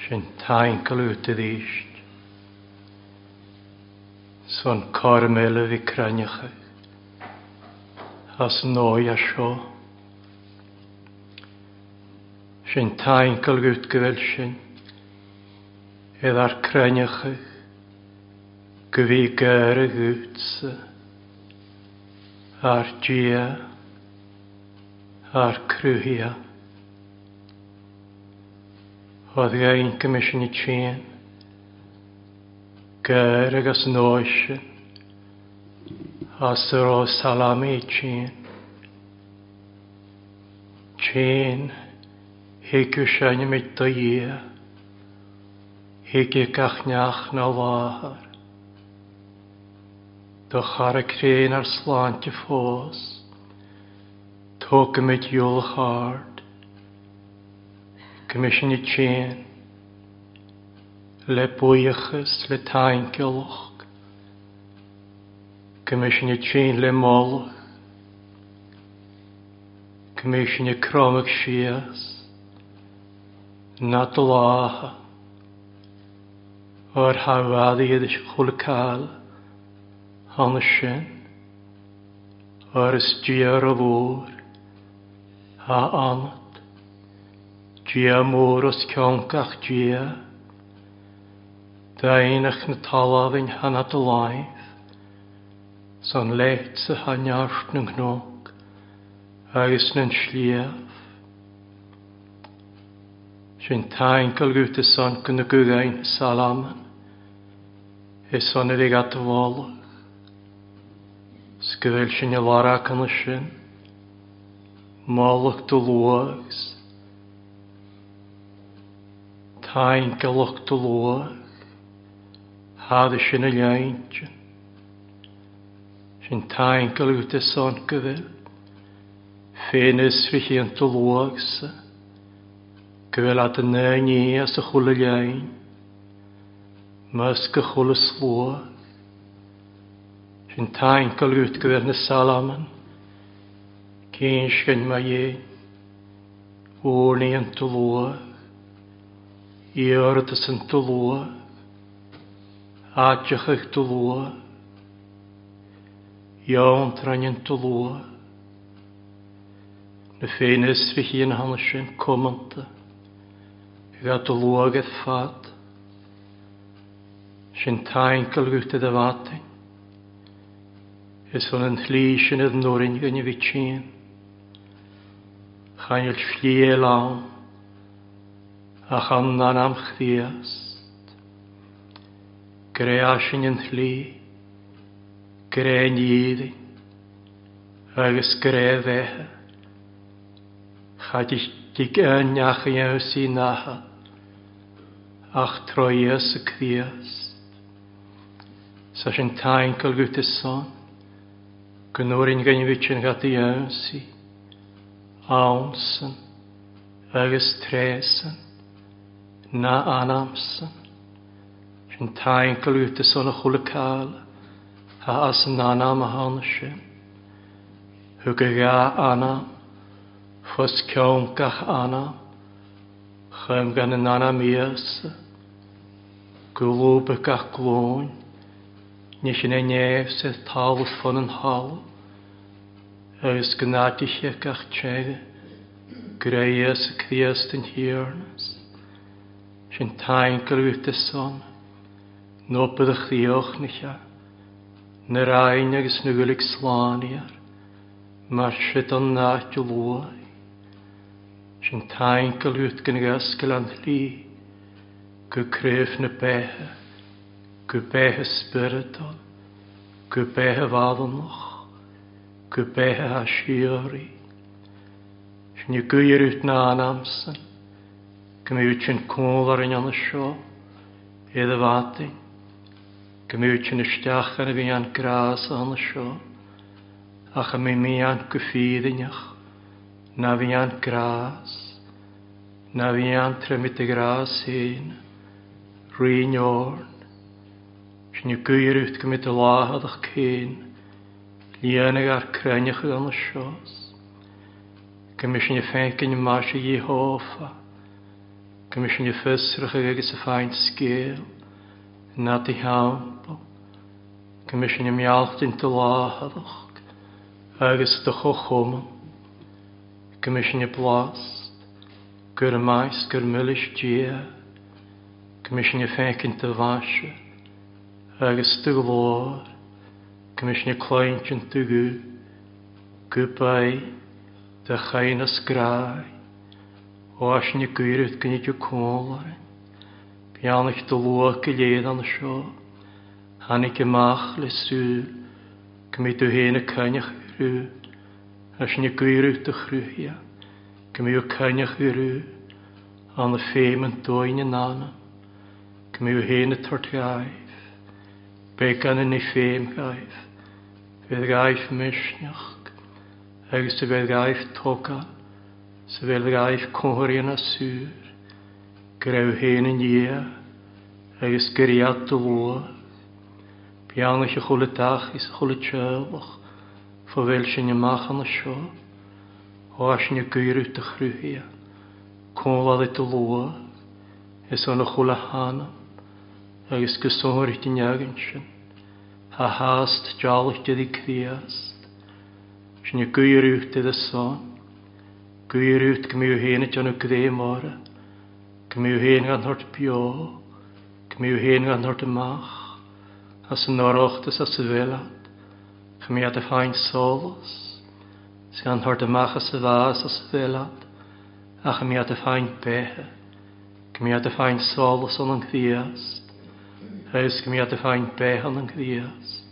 sy'n taen glwyd y ddysg. Son cormel y fi ficraniach as noi a sio. Sy'n taen glwyd gyfel sy'n edd ar craniach gyfi gair y gwts ar gia ar crwyhiau. Oedd i ein gymysyn i tîn. Gair agos noes. As yr o salami i tîn. Tîn. Hig yw sian i mi dy i. Hig i gachniach na lahar. Doch ar y crein ar slant i ffos. Tog ymwyd iolch ar. Commission i tîn. Le bwyachus, le taincylch. Commission i tîn le molch. Commission i cromach sias. Nad laha. O'r hawad i edrych chwlcael. Hon y sin. O'r ysdiar o fwr. Ha anat. Gia môros ciongach gia. E. Dainach na talaf yn hanad y laif. Son leit sy hanyart ng gnog. Agus nyn sliaf. Sy'n tain gylgwyd y son gyn y gwgain salaman. Is son yr egat y Sgyfel sy'n y yn y sy'n. Molwg dy lwags. Táin galach Hadd lua, háda sin a leint, sin táin galúta son go bhfuil, fénas fihéan do luagsa, go bhfuil at an néí as a chula lein, mas go chula slua, sin táin galút go bhfuil na salaman, cén sin ma dhé, e, Úrnaí an do luagsa, Iordas yn dwlwa, Adiach eich dwlwa, Iawn tran yn dwlwa, Na ffein ysri hi yn hanesyn comanta, Ga dwlwa gyd ffad, Sy'n tain gylgwyd y dyfatyn, Ys hwn yn llysyn ydd nôrin gynnu fi tîn, Chael llie lawn, ach annan am chdiast. Gre asin yn hli, gre nidin, agus gre fehe. Chad dig yn ach iawn sy'n naha, ach troias y cdiast. Sa sy'n tain cael gwyt y son, gnwrin gan i wytyn gati iawn sy'n, awnsen, agus tresen na an amsan. Sin tain galúta sona chulaáil ha as an nána a hána e sin. Thg ga anna chus ceom gach anna chum gan an anna mías golóba gach glóin ní sin énéh sé tálas fan an hall agus gnátiiche gach tseige gréas a chrías den hiarnas sy'n taen gyrwyr dy son, no byddwch ddiolch nicha, na rhain agos nwylig slaniar, mae'r syd o'n nad yw lwai. Sy'n taen gyrwyr gynnig asgyl an hli, gycryf na behe, gybehe spyrdol, gybehe falonloch, gybehe hasiori. Sy'n y gyr yw't na anamsyn, Gymwytyn cwl ar yn anna sio, edd y fati. Gymwytyn ystiach ar y fi an gras a anna sio, ach am i mi an gyffyddinach, na fi an gras, na fi an tremyd y gras hyn, rwy'n orn. Sy'n i gwyr wrth gymryd y lahad a'ch cyn, lianag ar creniach ag anna sios. Gymysyn i ffenc yn yma sy'n i hoffa, Commissionne fysrach agus sa fáint scéal, na i hápa, Commissionne mealcht in taláthaach, agus do chochoma, Commissionne blast, gur mais gur mullistí, Commissionne fécin a bhaise, agus tu glóir, Commissionne cléint an tugu, gopa de chaine skrái. Oes ni gyrwyd gynnu diw cwmlar. Bianach dylwa is an sio. Hannig y mach le sŵl. Gymru dw hen y cynnach rŵ. Oes ni gyrwyd dy chrwyhia. Gymru rŵ. An y ffeim yn dwy'n yn anna. Gymru o hen y tortiaif. Began yn ei ffeim gaif. Fydd gaif mysnach. Agus y gaif sa fel y gaif cwhwyr yn y sŵr, grew hen yn ia, agos gyriad dy lwa, bian eich chwle dach is chwle tjewch, fo fel sy'n y mach yn y sio, o as yn y gyrw dy chrwyhia, cwlad dy lwa, es o'n y chwle hanam, agos gysonwyr dy niagan sy'n, ha hast jalach dy ddi criast, sy'n y gyrw dy dy son, Gwyrwyd gymyw hen at yno gdde mora. Gymyw hen gan hort bio. Gymyw hen gan hort ymach. As yn orochtas as y felad. Gymyw at y ffain solos. Sy gan hort ymach as y fas as y felad. A gymyw at y ffain behe. Gymyw at y ffain solos o'n yn gddiast. Hys gymyw at y ffain behe o'n yn gddiast.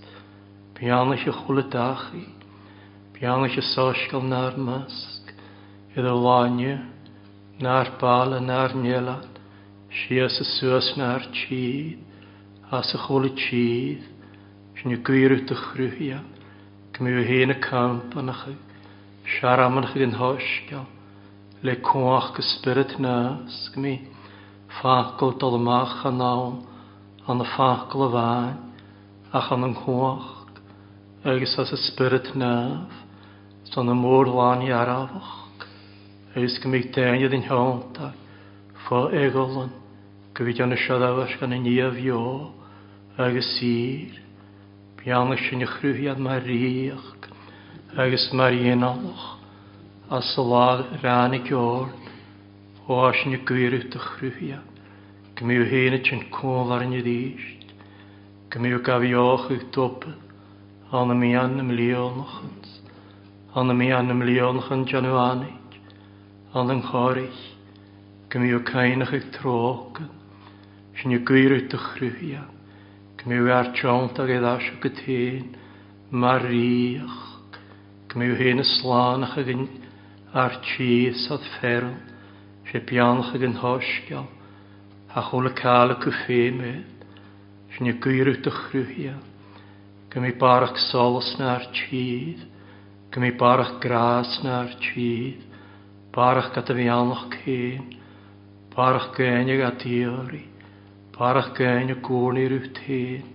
Bianach y chwle dachi. Bianach y sosgal narmas idir láine náir bála náir nelat, sias sa suas náir tíd, as a chola tíd, sin gwiirú a chruúhia, gmú héna campanacha, searamanacha an hoisceal, le cóach go spirit nás gmi, fácail dolmach a nám an na fácail a bhain, ach an an cóach, agus as a spirit náf, son na mór láin arafach, Ys gymig dain ydyn hon da. Fo egolon. Gwyd yn y siadawar gan y ni a fio. Agus sir. Bian ys yn ychrwyhiad mae riach. Agus mae'r un aloch. A sylad rhan i gord. Fo as yn y gwyrwyd ychrwyhiad. Gymig o hyn ydyn cwl ar yn y ddysg. Gymig o gafioch i'ch dobl. Anna mi anna mlionochans. Anna mi anna mlionochans Januani an yng nghorych, gym i'w cainach i'ch trog, sy'n i'w gwir i'w dychrwya, gym i'w ar ag edda sio gytyn, mariach, gym i'w hyn yslanach ag yn ar tîs ad fferl, sy'n bianach ag yn hosgiol, a chwl y cael y cyffemyd, sy'n i'w gwir i'w dychrwya, gym i'w barach solos na'r tîdd, gym i'w barach gras na'r tîdd, barach gada fi anach cyn, barach gainig a diori, barach gainig gwrn i rwyf tyn,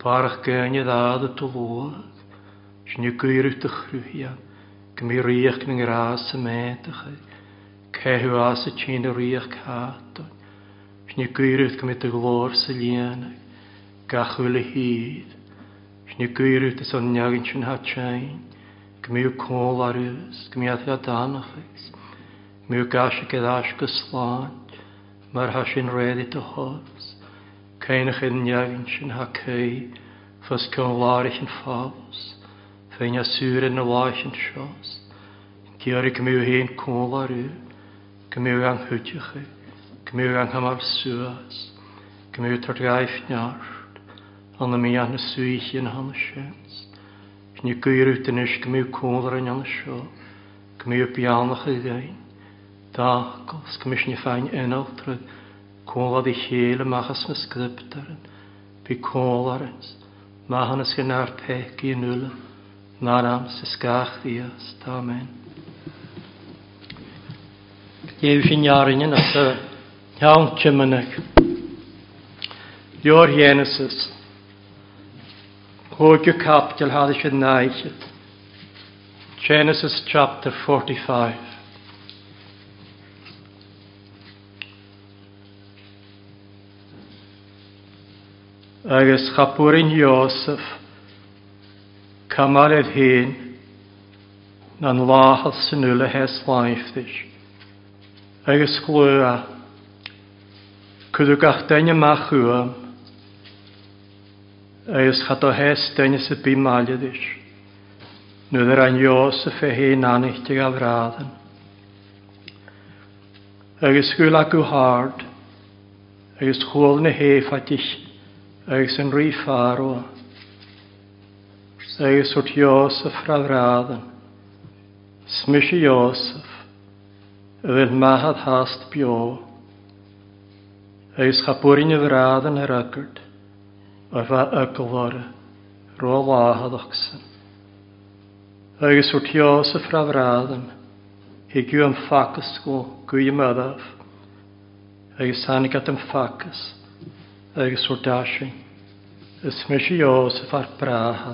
barach gainig ddad y dwlwag, sy'n i gyrwyd y chrwyhian, gym i riach gyng yr as y medach, cehw as y tîn y riach cadon, sy'n i gyrwyd gym i dy glor sy'n lianag, gachwyl y hyd, Sni gyrwyd ys o'n niagyn sy'n hatsain, gymryd cwl ar ys, gymryd a danach ys, Mw gash ag eddash gyslaen, mae'r hasin reddi dy hos. Cainach yn niagin sy'n hacau, ffys cyn larich yn ffos. Fein a sŵr yn y laich yn sios. Diar i gymyw hen cwl ar yw, gymyw ang hwtych i, gymyw ang hymar sŵas. Gymyw tart gaif niart, an y mi an y sŵich yn hann y siens. Gymyw gyrwyd yn ys gymyw cwl yn an y sio, gymyw bianach i gain dagos commissioner fain enol trwy cola di hele machas me scriptaren bi colarens mahan as genar pek i nulle nar am se skach dias amen Jew sy'n iarin yn asa iawn cymynag Dior Genesis Hwyd yw capdol hadd eisiau naich Genesis chapter 45 agus chapúrin Iosef, camarad hén na'n láhas sy'n nula hes laifdis. Agus glua, cwdw gach dain yma chwam, agus chato hes dain sy'n bim maliadis. Nwyd yr an Iosef e hén anichtig a fradan. Agus gwylagw hard, agus chwl na hef a dich Eich sy'n rhi ffarw. Eich sŵrt Iosef rafradan. Smysi Iosef. Ydyn mahad hast bio. Eich chapwrin y fradan yr ygwyd. O'r fa ygwlore. Rôl ahad oxen. Eich sŵrt Iosef rafradan. Hig yw am ffacus gwyl gwyl meddaf. Eich sanig at am ffacus. Eich agus o'r dasi. Ys me si Iosef ar braha,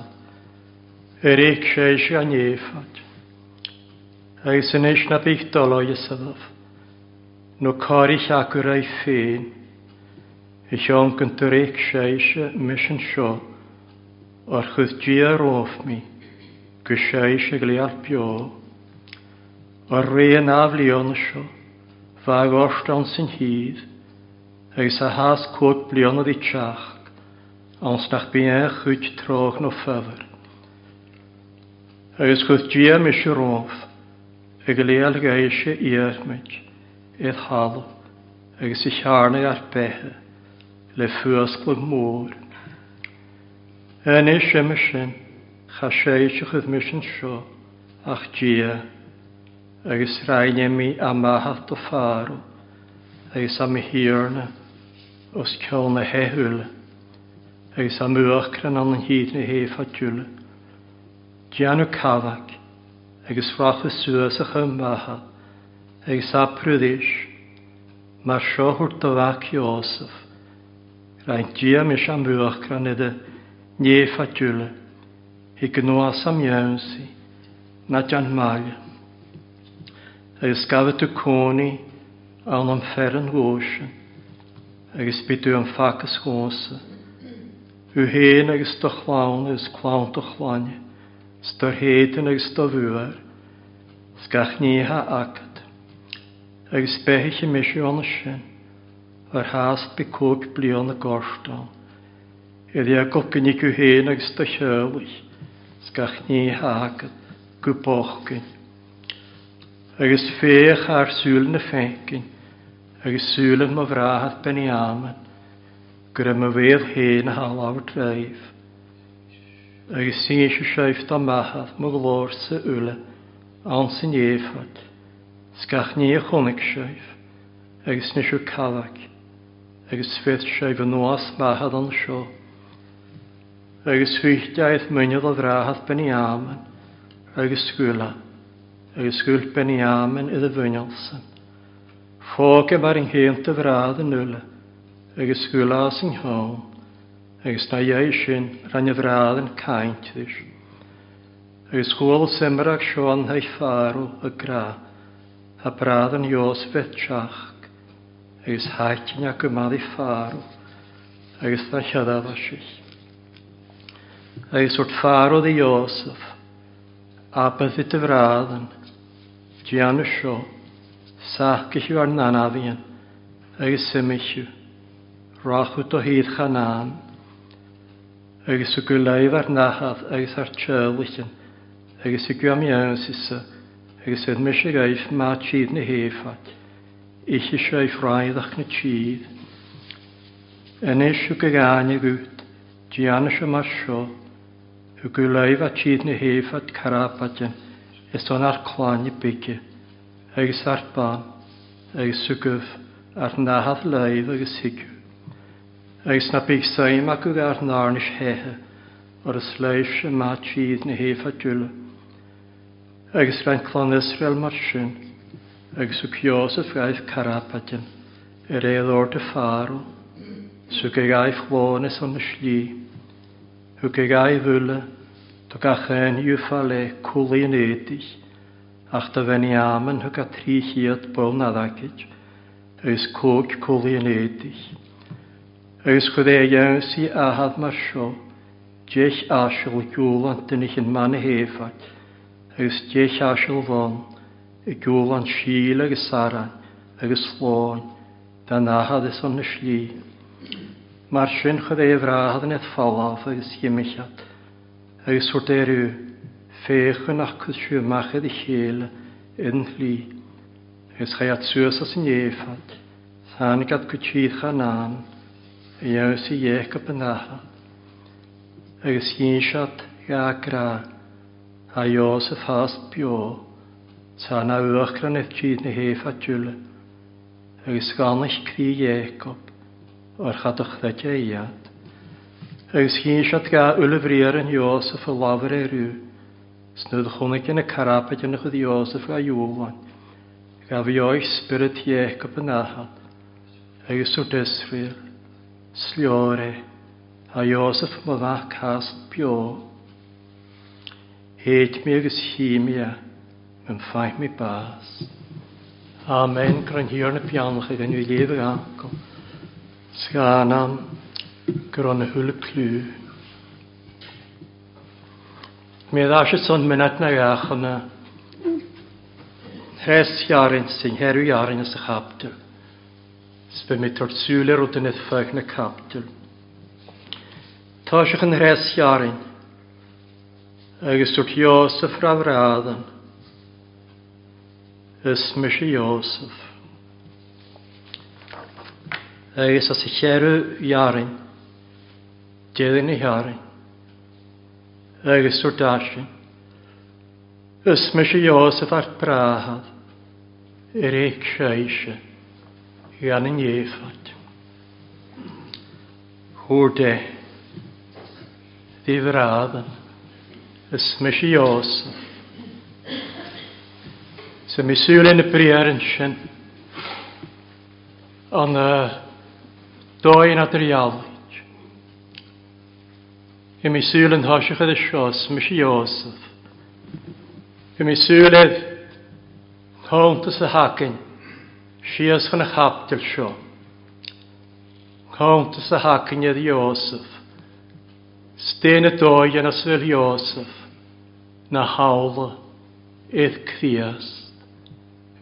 yr eich seisi a'n efad. Agus yn eich na bych dolo Iesafaf, nhw cori llagwr ei ffyn, eich o'n gyntor eich seisi mis yn sio, o'r chwyd di ar of mi, gwysais y glial bio, o'r rhain aflion sio, fag orsdawn sy'n hydd, Eus a has cwg blion oedd i tiach, ans nach bien chwyd troch no ffefr. Eus chwyd gia mis y rof, ag y leal gaisio i ermyd, eith halw, ag y siarnig ar behe, le ffwysglwg môr. Yn eis ym ysyn, chaseisio chwyd mis sio, ach gia, agus rhaid e mi am ahat o ffarw, agus am hiarna, os cael na hehwyl, agus am uachran an an hyd na hef a djul. Dianw cafag, agus frach y sŵas a chymbaha, agus aprydys, mae'r siohwr dyfac osaf, rhaid diam ys am uachran edrych nef a djul, i gynnwas am si, na dian mael. malia. Agus gafod y cwni, awn am fferyn gosyn, Er is respeitam facas com ossa. U heen is te gewoon, is gewoon te gewoon. Is te heten, is te vuur. Skach nie ha akat. Er is pechje mis jonnesjen. Er haast bij blij bekook de gorstan. Er is ook kokken ik u heen, er is te hulig. Skach nie ha akat. Kupochkin. Er is veeg haar zulne fenkin. agus súlan má bhráhad ben aman, gur ma bhéad héin há áhar réimh. Agus sin se seifh tá mehad má glór sa ula an san éfad, scach ní a chonig seifh, agus níú cadhaach, agus fé seibh an nuas mehad an seo. agus thuichteith muinead a bhráhad ben aman agus scuúla, agus scuúil ben aman i a bhuinealsan. Chóge mar an chéanta bhrád an nula, agus scuúlás an hán, agus na dhééis sin ranne bhrád an caiintis. Agus chóil simraach seán heich fáú a gra, a brád an Jos vetseach, agus háitin a go mad i fáú, agus na cheadhha sich. Agus ort fáród i Jósaf, apathy dy fradd yn, dian y Sachgysiw ar nanafion, agus symisiw, wyt o hyd chanan, ys y gwleif ar nachad, ag ys ar trylicyn, agus y gwam iawn sysa, ys yn mysig gaif ma tîd ni hefad, ich eisiau ffraidd ach ni tîd. Yn eisiau gygan i gwyd, dian eisiau mar sio, y gwleif a tîd ni hefad carapadion, ys o'n ar clan i bygio agus ar ban agus sugaf ar nahad leif agus higw. Agus na bych saim ac ag ar narnis hehe ar y sy'n ma tîd na hef a dwyla. Agus rhain clon Israel marsyn, sy'n agus yw Iosef gaif carapadyn yr o'r dy ffarw sy'n gael gaif chwones o'n ysli. Hw gaif yla, to gachen yw ffale cwli yn edrych ach da fyny amen hwg a tri hiad bol na ddagid, ys cwg cwli yn edich. Ys chwyd e iawnsi a hadd mar sio, dech asiol gwylan dynych yn man hefag, ys dech asiol fon, y gwylan síl agos saran, agos lôn, da na hadd ys o'n nysli. Mar sy'n chwyd e frahad yn edfalaf agos hymillad, agos hwrt e féchan achgus siú machad i chéle yn hlí. Gus chai at suas as yn éfad, tháinig at gwtid cha nán, a iaws i iech op yn ahad. Agus hinsat gagra, a ios y ffas bio, ta na uach gran efgyd na hefad djule, agus ganach cri iech o'r chadwch ddeg eiad. Agus hinsat ga ulyfrir yn ios y ffylafr erwyr, Snydd chwnig gen y carapet yn ychyd Iosef a Iwlan. Gaf Ioich spirit iech op yn ahad. Agus o'r desfyr. sliore, a Iosef mydda cas bio. Heit mi agos hi mi a, Mae'n ffaith mi bas. Amen, gran hi o'n y pianach ag yn yw i lefyr agol. Sgan am, gran hwyl y clwyd. Mi dda eisiau son mynat na iach yna. Hres iarin sy'n herw iarin ys y chapter. Sbe mi trod sŵler o dyn ethfaig na chapter. Ta eisiau yn hres iarin. Agus trod Iosef rafradan. Ysmys i Iosef. Agus as i herw iarin. Dedyn i iarin agus úr dásin. Is me sé Jósef ar brahad, er éic seise, i an yn éfad. Hwr de, fi fradan, is me sé Jósef. Sa mi sŵl yn y briarin sy'n, an uh, dóin adrialu. I mi sŵl yn thosio chyd y sios, mys i Iosef. I mi sŵl edd, hwnt ys y hacyn, sias chan y chapdil sio. Hwnt ys y hacyn edd Iosef. Styn y doi yn ysfyl Iosef, na hawla, edd cthiast.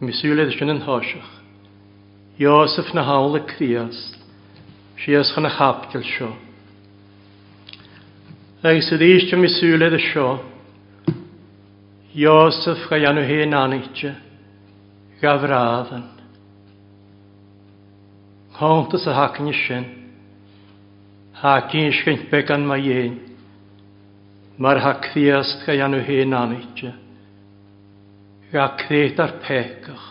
I mi sŵl edd sy'n yn thosioch. Iosef na hawla cthiast, sias chan y chapdil sio. Leis y ddys ti'n miswl edrych sio. Iosef gael anw hen anitio. Gafradan. Hont ys y hacyn i sin. Hacyn i sgynt began mae ein. Mae'r hacddiast gael anw hen anitio. Gacddiad ar pegach.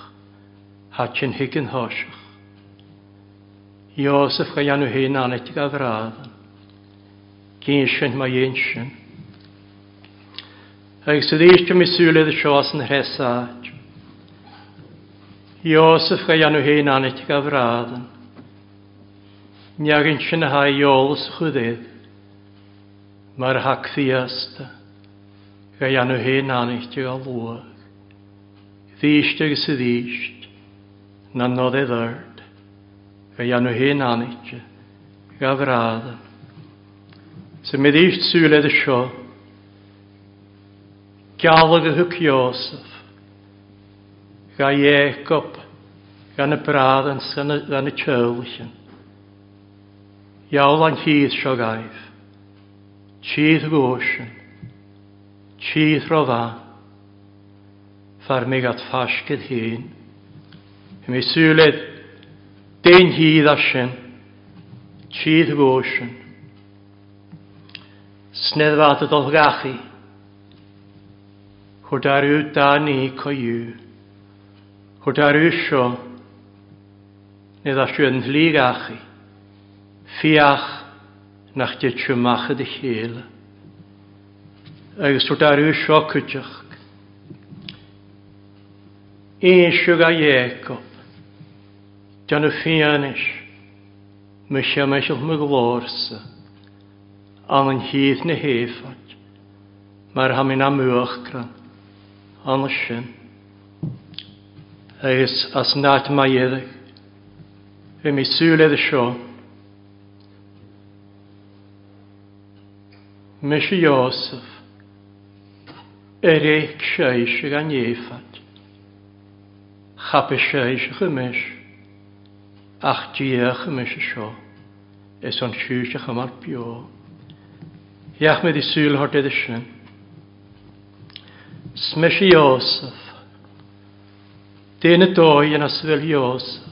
Hacyn hygyn hosiach. Iosef gael anw hen anitio gafradan cyn sin mae dhéon sin. Ag sydd eistio mi sŵledd y sios yn hresad. Iosef gael anw hyn anit i gafradan. Niag yn sin ha iolus chwydydd. Mae'r hac ddiasta. Gael anw hyn anit i gael lwag. Ddiist ag sydd eist. Na nod e ddyrd. Gael anw hyn anit i gafradan. Sy mi ddysg sŵl edrych sio. Galag y hwc Iosef. Ga Iacob. Gan y brad yn sy'n y tywlysyn. Iawl a'n hydd sio gaif. Chydd gwysyn. Chydd rodda. Far mi gat ffasgyd hyn. Mi sŵled. Dyn hydd asyn. Chydd gwysyn. Sneddfad y dolgachu. Hwrdd ar yw da ni coiw. Hwrdd ar yw sio. Nid asio yn dligachu. Fiach nach dytio machad y chyl. Agus hwrdd ar yw sio cydioch. Un siwg a Iacob. Dian ffianis. ffianish. Mysio mysio mwy an yn hyd na hefod. Mae'r hamin am ywch gran. An y Eis as nad mae edrych. Fe mi sŵl edrych sio. Mis i Iosef. Er eich seis ag an efod. Chap e seis ag ymys. Ach diach ymys i sio. Es o'n siwch ag yma'r biog. Iach med i syl har det sin. Smesh Josef. Dyn y doi yn asfel Josef.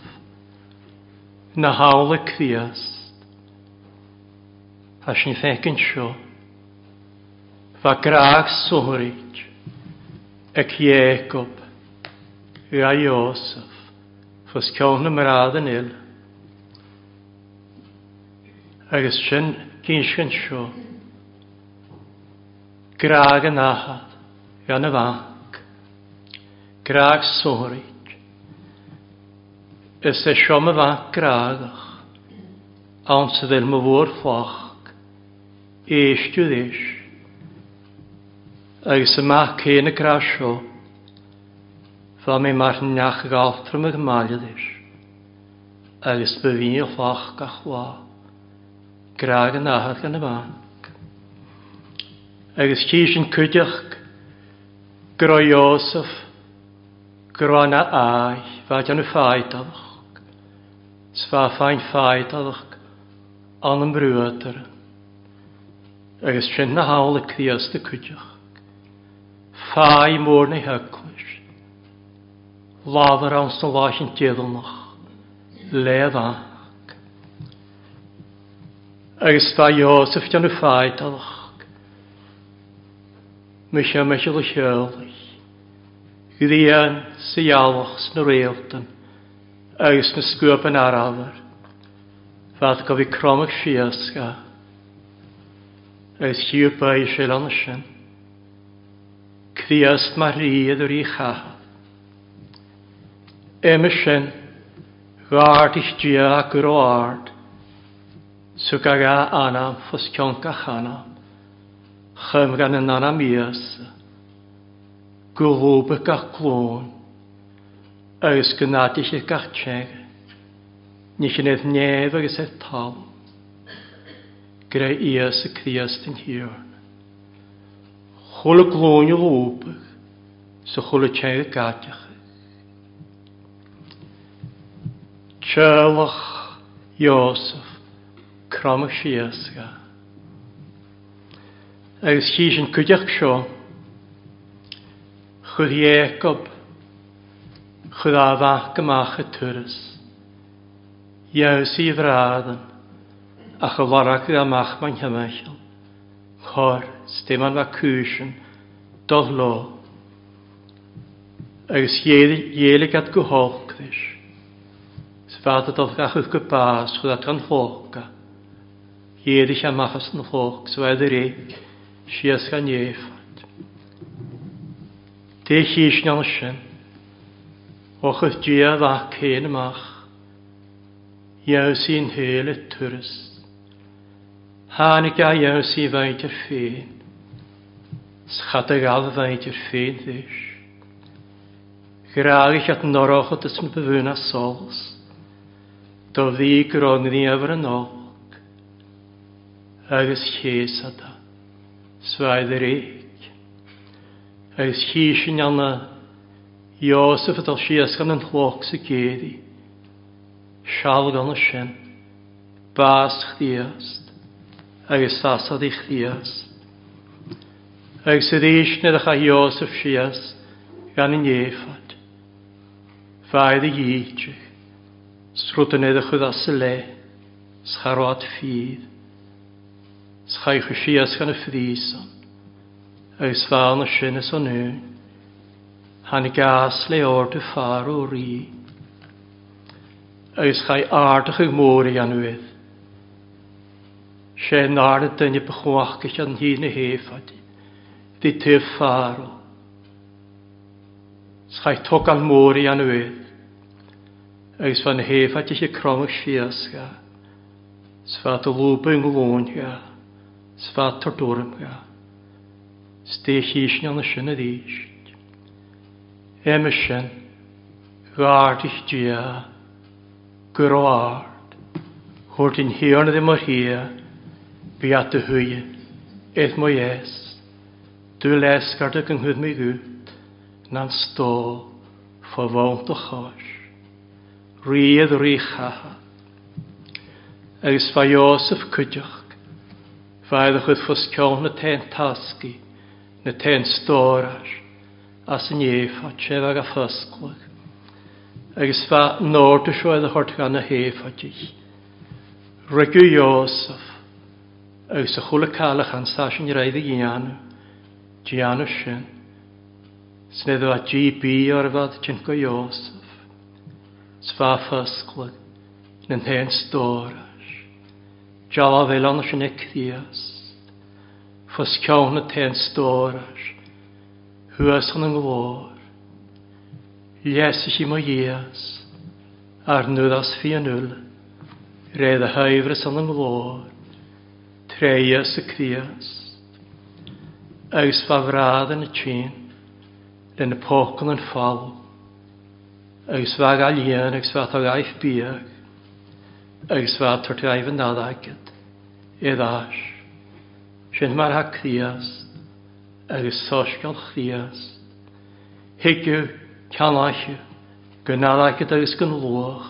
Na hawl y cwiast. A sy'n ffec yn sio. Fa graag sŵryd. Ac Iacob. Ia Josef. Fos cawn y mradd yn il. Agus sy'n gynsgan sio. Sio. Krag nahad, janavank, krag sorik, es es shomme vank kragach, ans vil me vor fach, eistu dish, agus yma cyn y crasio, fel mi mae'r nach galtr ymwg maliadis, agus byfi'n ffach gachwa, grag yn ahad gan y fan. agus tíis an cuideach gro Iosaf groanna ai fad an y ffaitalach sfa ffain ffaitalach an yn brwyder agus trin na hawl y cdias dy cuideach ffai môr neu hyglwys lafar awn sy'n lach yn dieddlnach le ddach agus fa Iosaf dan y ffaitalach mysia mysia dy siolus. Gyddian syalwch sy'n reiltan, agos na sgwb yn arafyr. Fath gofi cromach fiasga, agos hiw ba i sy'n anna sy'n. Cdiast mae rhydd o'r i chahad. Ema sy'n, gwaard i'ch dia ac yr o ard, sy'n gaga anam ffos cionca chanam chymran yn ar am iasa, gwrwb y gachlwn. agos gynad i chi'r gartreg, Nid yn edd nef agos edd tal, gyda ias y criast dyn hir. Chwl y glwn y lwb. so chwl y chair y gadach. Tjelach Josef, kram y siasgach agus chi yn cwdiach sio, chwyd Iacob, chwyd a ddach gymach y tyrys. Iaws i fradan, a chyfarach y amach ma'n hymachel, chor, steman fa cwysyn, dodd lo, agus ielig at gwyholch ddys. Sfad a dodd gach gwybas, chwyd at gan hloca, iedig amachas yn hloc, sfad yr eich sias gan iechant. Te chys na'n sy'n, och ys dia ddach cyn ymach, iaw sy'n hel y tŵrys, hanig a iaw sy'n faint yr ffyn, schadag al faint yr ffyn ddys. Graag at noroch at ysyn byfyn a sols, do ddi grongni efo'r yn olg, agos ches a da svaidreik. Eis hísin anna Jósef at al gan yn chlog sy gedi. Sialgan y sin. Bas chdiast. Eis asad i chdiast. Eis sydd eisnid ach a Jósef siast gan yn efad. Faid i gítig. Srwtyn edrych yda syle. Sgarwad ffydd. Schaich y sias gan y ffrison, agos fawn y sin ys o'n hwn, han i gas le o'r dy ffar o ri. Agos chai ardach yw môr i anwydd, sé náir a duine bechoach go an hí na héfaid, Dí tuh fáró. Schaid to an mórí an uid, agus fan héfaid sé cromach siasga, sfa a lúpa yn glónga, sfator dŵrm ja Stich eisn an y sy'n y ddysg. Em y sy'n, gard eich dia, gyrward, hwrt yn hion ydy mor hia, fi y hwy, eith mwy les gard y gynghyd mi gwyd, na'n stôl, fo fawnt o chos, rydd rych Agus fa Iosef cydioch, Rhaid chud fos ceol na ten taski, na ten stórar, as yn eif a tref ag a ffysglwg. Agus fa nôr dy sioedd a chort gan a hef a dich. Rygu Iosaf, agus a chwle calach an sasyn i raid i gianw, gianw sy'n, snedd o a GB o'r fad tyngo Iosaf, sfa ffysglwg, na'n hen stórar. Jala fel anna sy'n ecdias. Fos cawn y ten storas. Hwys yn ynglor. Lies i chi mo ias. Ar nwydas fi yn yl. Redd y haifrys yn Treias y crias. Eus fa frad yn y tîn. Len y pocwn yn ffal. Eus fa gael ian agus fad tuair te aimhan nádagad i ddás. Sin mar ha chríast agus sósgal chríast. Hiigiú ceanláise go nádagad agus gan luach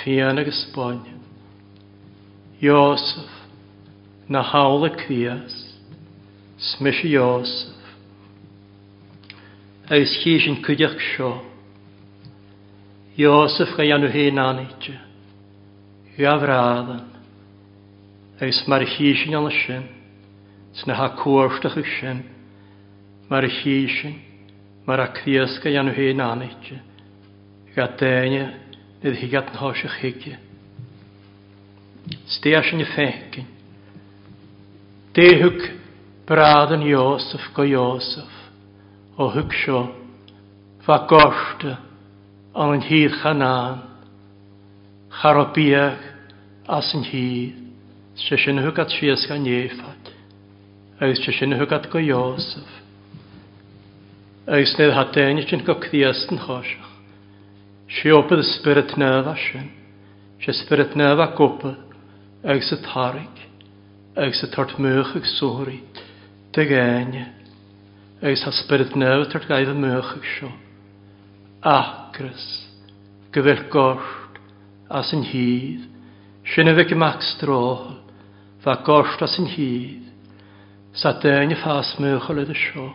fian agus Spáine. Iosef na hála chríast smis Iosef. Agus chi sin cuideach seo. Iosef ga anw hen anidja. Iafradan. Eis mar hísin an sin, sna ha cuairstach sin, mar hísin, mar a criasca anw hyn anitje, ga daine nid higat na hosach higge. Steasin i fecin, dehwg bradan Iosef go Iosef, o hwg sio, fa gorsta, an yn hir chanaan, charobiach, as yn hi, se sin hwgat sias gan iefad, agos se sin hwgat go Iosef, agos nid hadein sy'n go cdiast yn chosiach, si opydd y spirit nef a sin, si spirit nef a gopydd, agos y tarig, agos y tort mwych ag sori, dy gain, agos ha spirit nef tort gaif y mwych ag sio, acrys, gyfer gord, as yn hydd, Sinna bhic amach stróil, fa gorsta sy'n hyd, sa dyna ffas mwchol ydy sio.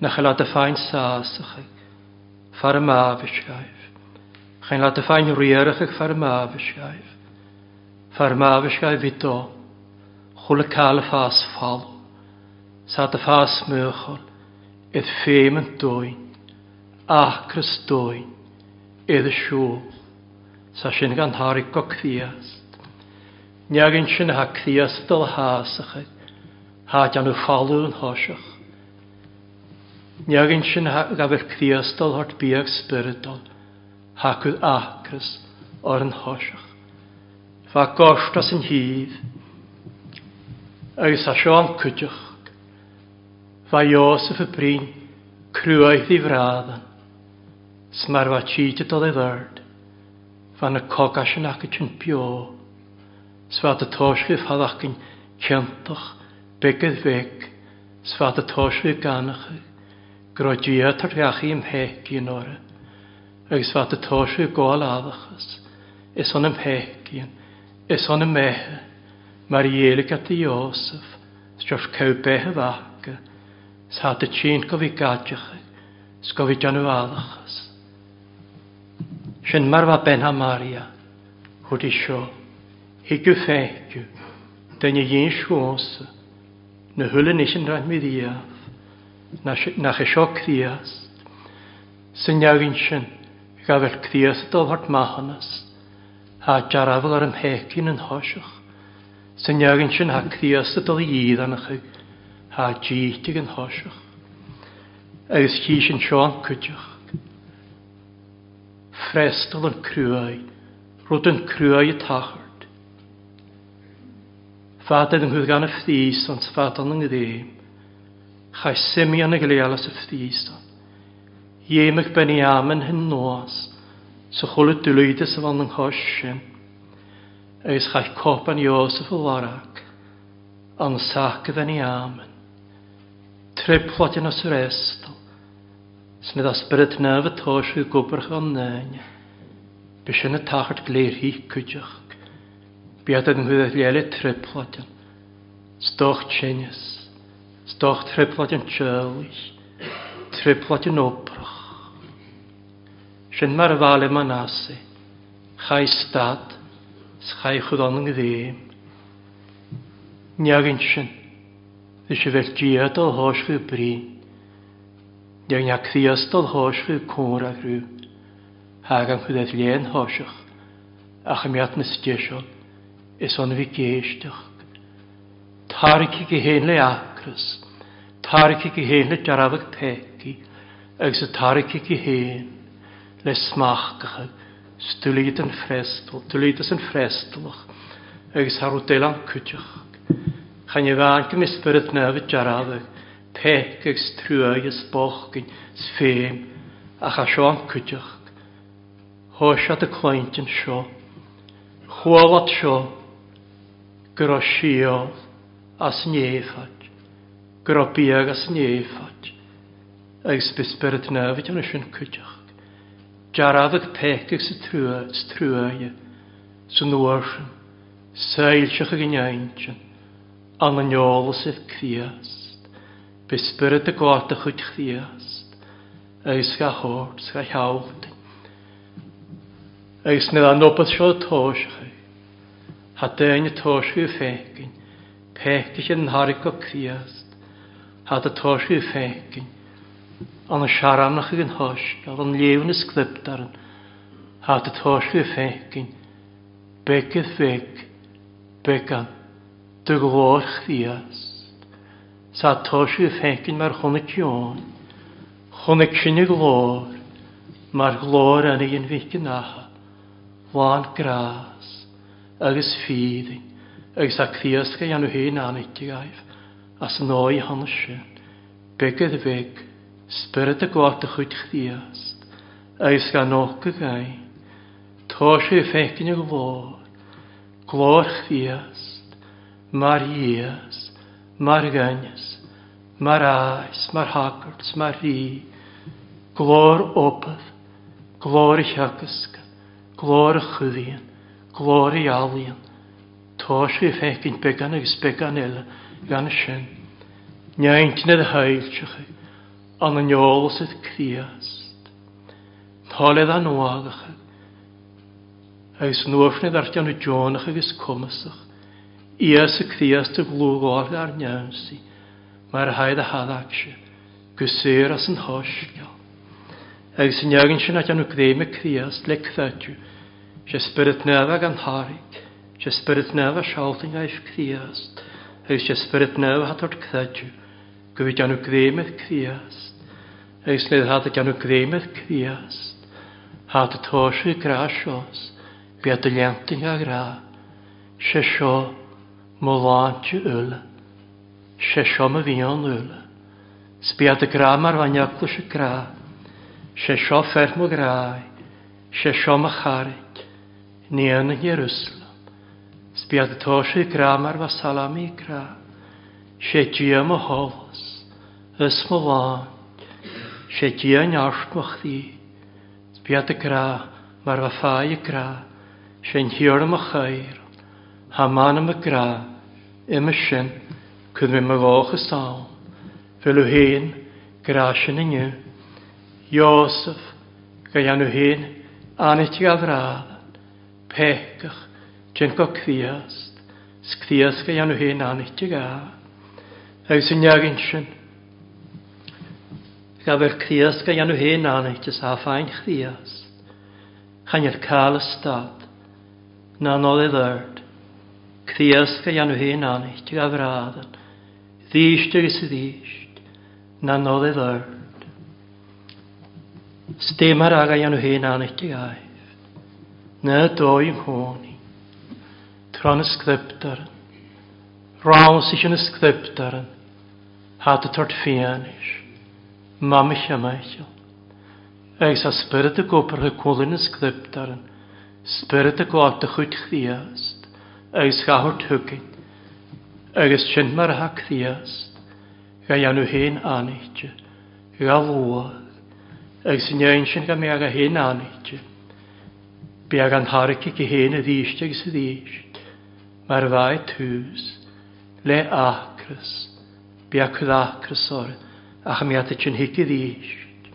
Na chael ad y ffain sasach ag, far y mafis gaif. Chael ad y ffain rierach ag far y mafis gaif. Far y mafis gaif fido, chwl y cael y ffas ffal. Sa dy ffas mwchol, idd ffeim yn dwy'n, acrys dwy'n, idd y siwb sa sin gan thari go Niag yn sin ha cfiastal hásachid, ha gan u chalún hosach. yn sin gafir cfiastal hort biag spiritol, ha cwyd acrys o'r yn hosach. Fa as yn hyd, agus a sean cwydioch, fa Iosef y brin crwaith i fradan, smarfa tîtid o ddefyr, gan y cogasin ac yn bio. Sfad y tosri ffadach yn cyntoch, bygydd feg, sfad y tosri ganach, groediad ar iach i'm hec i'n orau. Ac sfad y tosri gol addachas, ys on ym i'n, ys on ym mae'r ielig at y Iosef, sdio'r cael beth y fach, sfad y tîn gofi gadjach, sgofi janw addachas. Sy'n marfa benha Maria, hwyd isio, hi gyffeithio, dyn i un siwns, na hwylyn eisiau'n rhaid mi ddiaf, na chysio cdiast, sy'n iawgyn sy'n gafel cdiast o hwrt mahanas, a jarafel ar ymhecyn yn hosiach, sy'n iawgyn sy'n ha cdiast o dod i idd anach chi, a jytig yn hosiach, agus chi sy'n sio'n cwdioch, Frestal yn crwyd, rwyd yn crwyd y tachard. Fadad yng Nghyrgan y ffdys ond fadal yng Nghyrdim, chai simi yn y gileal as y ffdys ond. Iemig ben i am yn hyn noas, sy'n chwlyd dylwydus o fan yng Nghosyn, agos chai copan Iosef o warag, an sac ben i am yn. Tre plodyn os yr estal, Smydd asbryd nef y tos i gwbrch o'n nain. Bys yn y tachart gleir hi cwydioch. Biad yn hwyddoedd liel y triplodion. Stoch tjenys. Stoch triplodion tjölis. Triplodion obrach. Sy'n mae'r fale ma'n asu. Chai stad. Chai chwydon yn gyddim. Niag yn sy'n. Ys i fel giad o hos fy brin. Dwi'n ac ddiastol hosg y cwr ag rhyw. Hag am chwyddaeth len hosg. Ach am iat mysgesol. Is on fi geisdach. Tarig i gyhen le acrys. Tarig i gyhen le jarafag pegi. Ag sy tarig i gyhen. Le smachgach ag. Stwlyd yn ffrestol. Dwlyd yn ffrestolach. Ag sy'n harwdel am cwtioch. Chan nefyd jarafag pechgus trúais gyn sfeim a cha e, seo an cúteach. Hóisiad a clointin seo, chwalad sio, gyro sio a snéfad, gyro biag a snéfad, agus bisberid nefyd yn ysyn cúteach. Jarafag pechgus y trúais, sy'n nŵrsyn, seilsach ag yn iaintyn, an yn ôl sydd Bysbyrd y gwaith y chwyd chdiast, eis ga hort, ga hiawd. Eis nid anobath sio tosgau, ha dyn y tosgau ffegin, pechtych yn harig o cdiast, ha dy tosgau ffegin, an y siaramnach yn hosg, al an lefn ysglybdaran, ha dy tosgau ffegin, begydd feg, began, dy glor chdiast sa toisiú fécinn mar chonig teón, chonig sinna glór, mar glór yn un ficin aha, láan gras, agus ffydding, agus a criasga anu hyn anittig aif, as yn o'i hanes sin, bygydd feg, spyrd y gwart y chwyd chdiast, agus gan och y gain, toisiú fécinn y glór, glór chdiast, mar iast, mar gannes, mar ais, mar hagarts, mar rhi, glor opydd, glor i hiagasga, glor y chyddian, glor i alian, tos i ffegyn began agos began ela, gan y sin. Niaint nid y hailtioch chi, an y niol sydd criast. Toledd a nwagach, agos nwfnydd artian y jonach agos cwmasach, Ies y Christ y glwg o'r ar newsi, mae'r haid a hadag si, gysir as yn hosgol. Ag sy'n iawn sy'n at anw greim y Christ le credw, sy'n spyrdd nefag an harig, sy'n spyrdd nefag sialting aif Christ, ag sy'n spyrdd nefag hatod credw, gwyf anw greim y Christ, ag sy'n hatod anw greim y Christ, hatod hosgol grasios, biad y lentyn a gra, sy'n siol, mo bháte ule, sé seom a bhíon ule. Sbiad y gra mar fanneaclwys y gra, sé seo ferm o grai, sé seom a charig, ni yn y Jerusalem. Sbiad y tos y gra mar fa salam i gra, sé diam o holos, ys mo bháte, sé dian arsht mo chdi, sbiad y gra mar fa ffai y gra, sé'n hiwr am y chair, ha man am y gra, Yma sin cwyd mi my fach y sal. Fel yw hyn grasion yn yw. Iosef gael yw hyn anet i afrad. Pecach dyn go cthiast. Sgthiast gael yw hyn anet i gael. Ag sy'n iagyn sin. Gaf eich cthiast gael yw hyn anet i saffain chdiast. Chan i'r cael ystad. Na nol iddyr. Cthiasca ian nhw hyn anich, ti'n afradan. E ddysg ag ys ddysg, na nod e ddyrd. Stemar aga ian hyn anich ti'n aif. Na doi yng nghoni. Tron y sgryptar. Rawn sy'n yn y sgryptar. Hat y tord fianish. Mamich amaich. Ag sa spyrd y gwbr y cwlyn y sgryptar. Spyrd y gwad y chwyd chdias agus chahor tugain, agus sin mar ha criast, ga ianw hen aneidio, ga lwag, agus yn iawn sin ga mi aga hen aneidio. Be ag an harci gy hen y ddysg ag sydd ddysg, mae'r fai tŵs, le acrys, be ag cwyd acrys o'r, ach mi at y chyn hig i ddysg.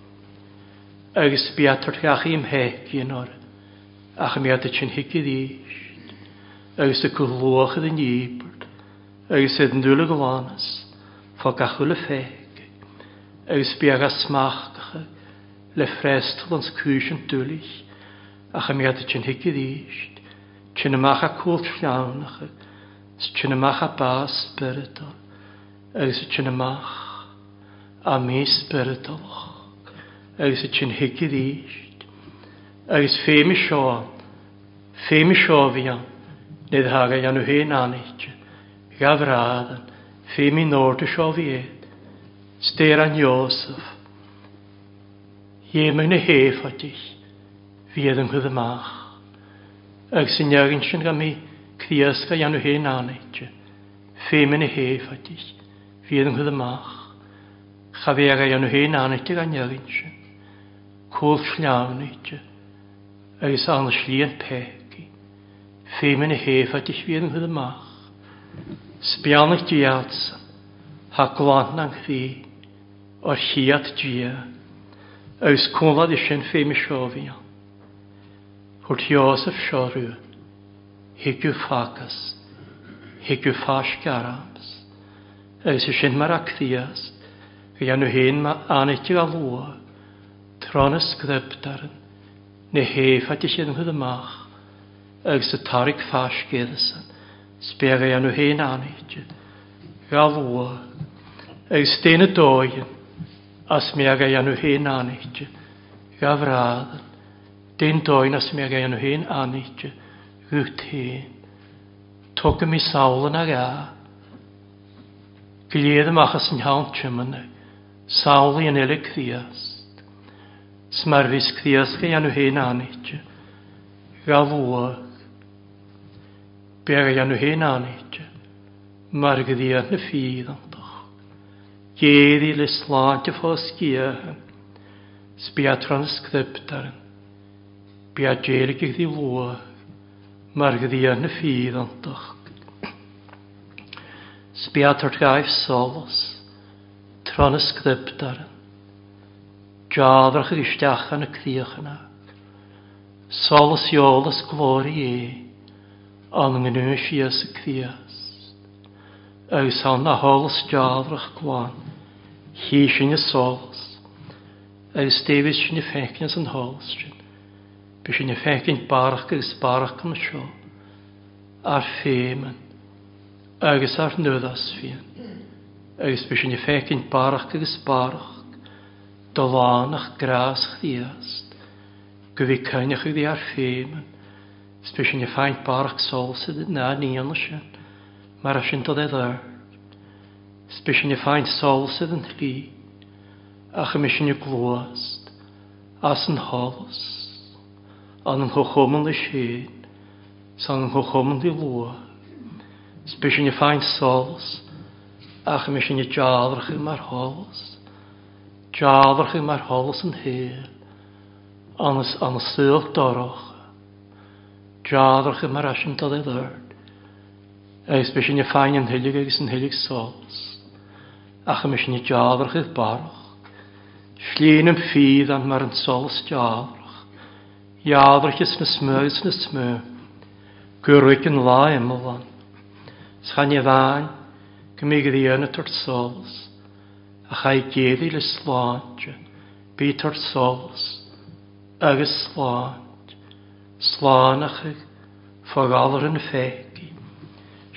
Agus be at o'r i'm hegi yn o'r, ach mi at y hig i ddysg agus a cwlwch ydyn ni bryd, agus sydd yn dwylo gwanas, ffa gachwyl y ffeg, agus biag a smach le ffrestol ans cwys yn dwylich, a chym iad y chyn higydd eisht, chyn ymach a cwlt llawn acha, chyn ymach a bas spiritol, agus chyn ymach a mi spiritol, agus chyn higydd eisht, agus ffeim i sio, ffeim i sio fi iawn, Nid haga i anu hen anit. Gafradan, fi mi nord y siofied. Steran Iosef. Ie mewn y hef adich. Fi edrych yn gyda mach. Ag sy'n iagyn sy'n gami cdiasga i anu hen anit. Fi mewn y hef adich. Fi edrych yn gyda mach. Chafi aga i anu hen anit ag aniagyn sy'n. Cwlf llawn eich. Ag ys anna llian peth. Fémen y hef at ich fi'n hwyl ymach. Sbian eich diads, ha glan ang chdi, o'r hiad dia, aws cwnlad ysyn ffeim ysofia. Hwrt Iosef siorw, higw ffacas, higw ffas garabs, aws ysyn mar acthias, gyda hen ma anetio a lwa, tron ysgrypdarn, ne hef at ysyn hwyl ymach, agus sa tarig fásgéadasan, spéag é anú héon aníte, galhua, agus déna dóin, as méag é anú héon aníte, gahrádan, dén dóin as méag é anú héon aníte, gwyt hén. Toga mi sawlan ag a. Gilead amachas yn hawn tymyn, sawli yn ele cthiast. Smarfis cthiast gai anw hen anitio, gafwa, Bega janu hen anitje. Margedi yn y ffydd antach. Gedi le slant y ffos giehen. Sbiatran ysgdybdaren. Biadjerig i ddi lwag. Margedi yn y ffydd antach. Sbiatrat gaif solos. Tron ysgdybdaren. Jadrach yr isteach yn y cdiach yna. Solos iolas glori e an yn ysys y criast. Eus an a hols jadrach gwan, hi sy'n y sols. Eus David sy'n y ffecyn sy'n hols sy'n. By sy'n y ffecyn barach gys barach gan y sio. Ar ffemen, agos ar nyddas fian. Eus by sy'n y ffecyn barach gys barach. Dolanach gras chdiast. Gwyfi cynnach iddi ar ffemen. Stu sin feint barach sása ná níana sin mar a sin é dhar. Spi sin feint sása an lí a chu mis sinne glóast as an hálas an an chochoman le sé san an chochoman í lua. Spi sin feint sálas a chu mis sinne dealracha mar hálas. Dealracha mar hálas an héir anas an suúil dorach Draadrach yn mar asyn dod i ddyrd. Eis bys yn y ffain yn hylig agos yn hylig sols. Ach ym yn y draadrach i'r barach. Llun yn ffydd an mar yn sols draadrach. Iadrach ys na smw ys na smw. Gwyrwyd yn la ymlan. Sgan i fain, gymig iddi yn y sols. Ach a'i geddi le sláinte, bí tar sols, agus sláinte slánachig fogalr yn fegi.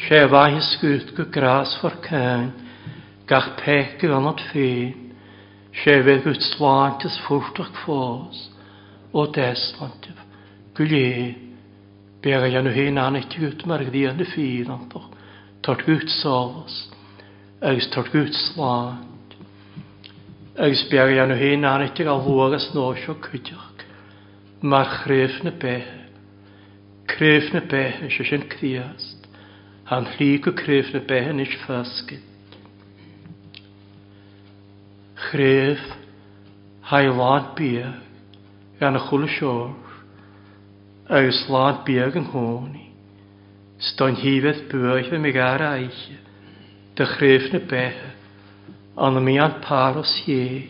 Se bhaith sgwt go gras for cain, gach pegi anod ffein, se fydd gwt slántis ffwrtach ffos, o deslantif, gwle, bega janu hyn anich gwt mar gdi yn y ffein antoch, tort gwt solos, agos tort gwt slánt. Agos bega janu hyn anich gael fwogas nosio cwydioch, Mae'r chryf na be. Cryf na be ys ys yn cdiast. Han llig o cryf na be yn ys ffasgyd. Chryf hae lan biag gan y chwl y siwr. Agus lan biag yng nghoni. Stoen hifedd bwyd fy mig ar aich. Dy chryf na be. Ond y mi an paros ie.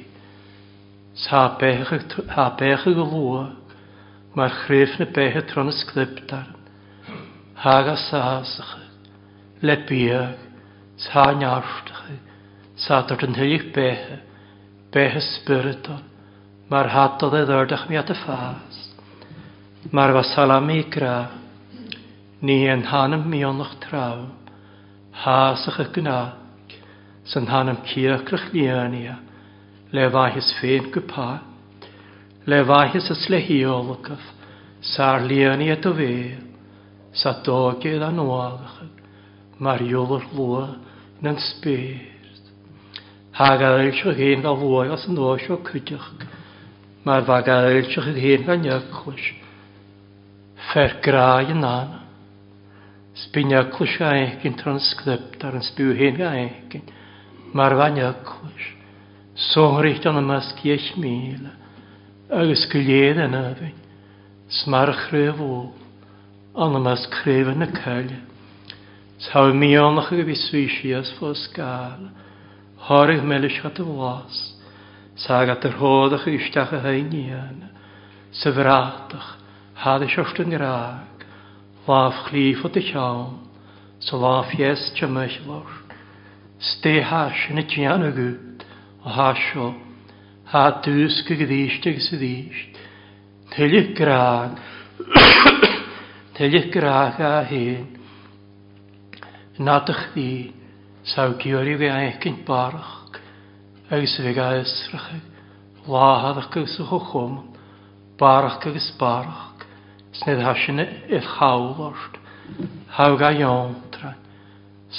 Sa bech y glwyd. Mae'r chreif na behe tron y sglibdar. Hag a sasach. Le biag. Sa niarftach. Sa dod yn hylich behe. Behe spyridon. Mae'r hadodd e ddordach mi at y ffas. Mae'r fasalam i gra. Ni yn hanem mi onlwch traw. Hasach y gna. Sy'n hanem cyrach grych liania. Le fai hys ffein gwpa le bhaithas is le sa'r sár líanaí a do sa dógéad an óagacha, mar dúlar lua nan spéirt. Hagailse héon a bhuagas an óisio cuideach, mar bhagailse héon a neachlis, fer gráid an anna. Spinneachlis a écin transcript ar an spú héon a écin, mar bhaneachlis, sóhrícht an amascíis míle, agus go léad an ahín, smar a chréomhó an mas chréomhan na ceile. Tá míonnach go bhí suisiíos fó scáil, háirh me leis chat a bhlás, Ságat ar hódach isteach a haíana, sa bhráach, háda seostan ráag, láh chlífa a teán, sa láhéas te meis lár. Stéá sin na teanana gút a há seo, a dús go gríiste sa ríist. Tuilih grán, tuilih grách a hén, nadach dí, sao giorí bhé aicin barach, agus bhé e- a ysracha, láhadach agus a chochom, barach agus barach, sned hasin eith chawlort, hawg a iantra,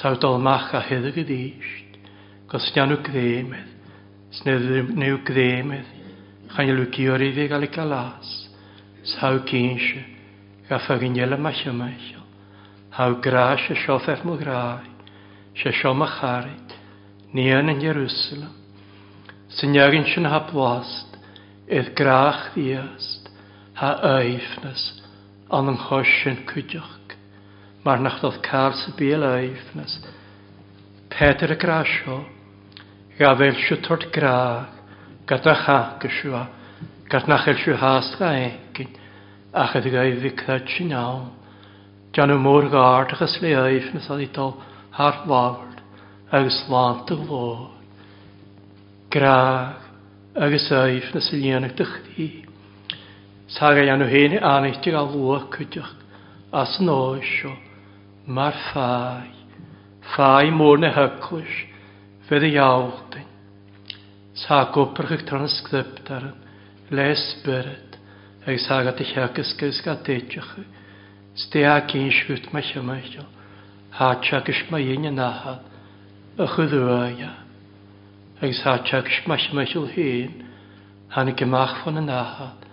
sao dolmach a hyddag y ddysht, gos Snew grémedd, chan yw i fi gael gael as, Saw gynsio, y gynnel yma siamaisio. Haw graes y siofef mw grai, se siom a charid, ni yn yn Jerusalem. Syniagyn sy'n hap wast, eith graach ddiast, ha eifnes, an yn chosyn cwydioch. Mae'r nachdodd cael sy'n bel eifnes, peder y graes grasio, Gafael siwtort graag, gada chag yswa, gada nachel siw hast ga egin, ach ydy gael ficdad sy'n iawn. Jan o môr gard ag ysle eif nes oedd idol har lawrd, agos lant o glod. Graag, agos eif nes i lianag dychdi. Saga jan o hyn anaeth dig al lwag cydioch, as yn oesio, mar ffai, ffai môr na hyglwys, fydd y iawn. Sa gwbr chych transgryb dar yn le spyrd ag sa gat i chiagus gys gat eidioch. Sti a gyn siwt mae chymaisio. Ha chiagus mae un yn ahad. Ych y ddwaia. Ag sa chiagus mae chymaisio hyn. Han i gymach fan yn ahad.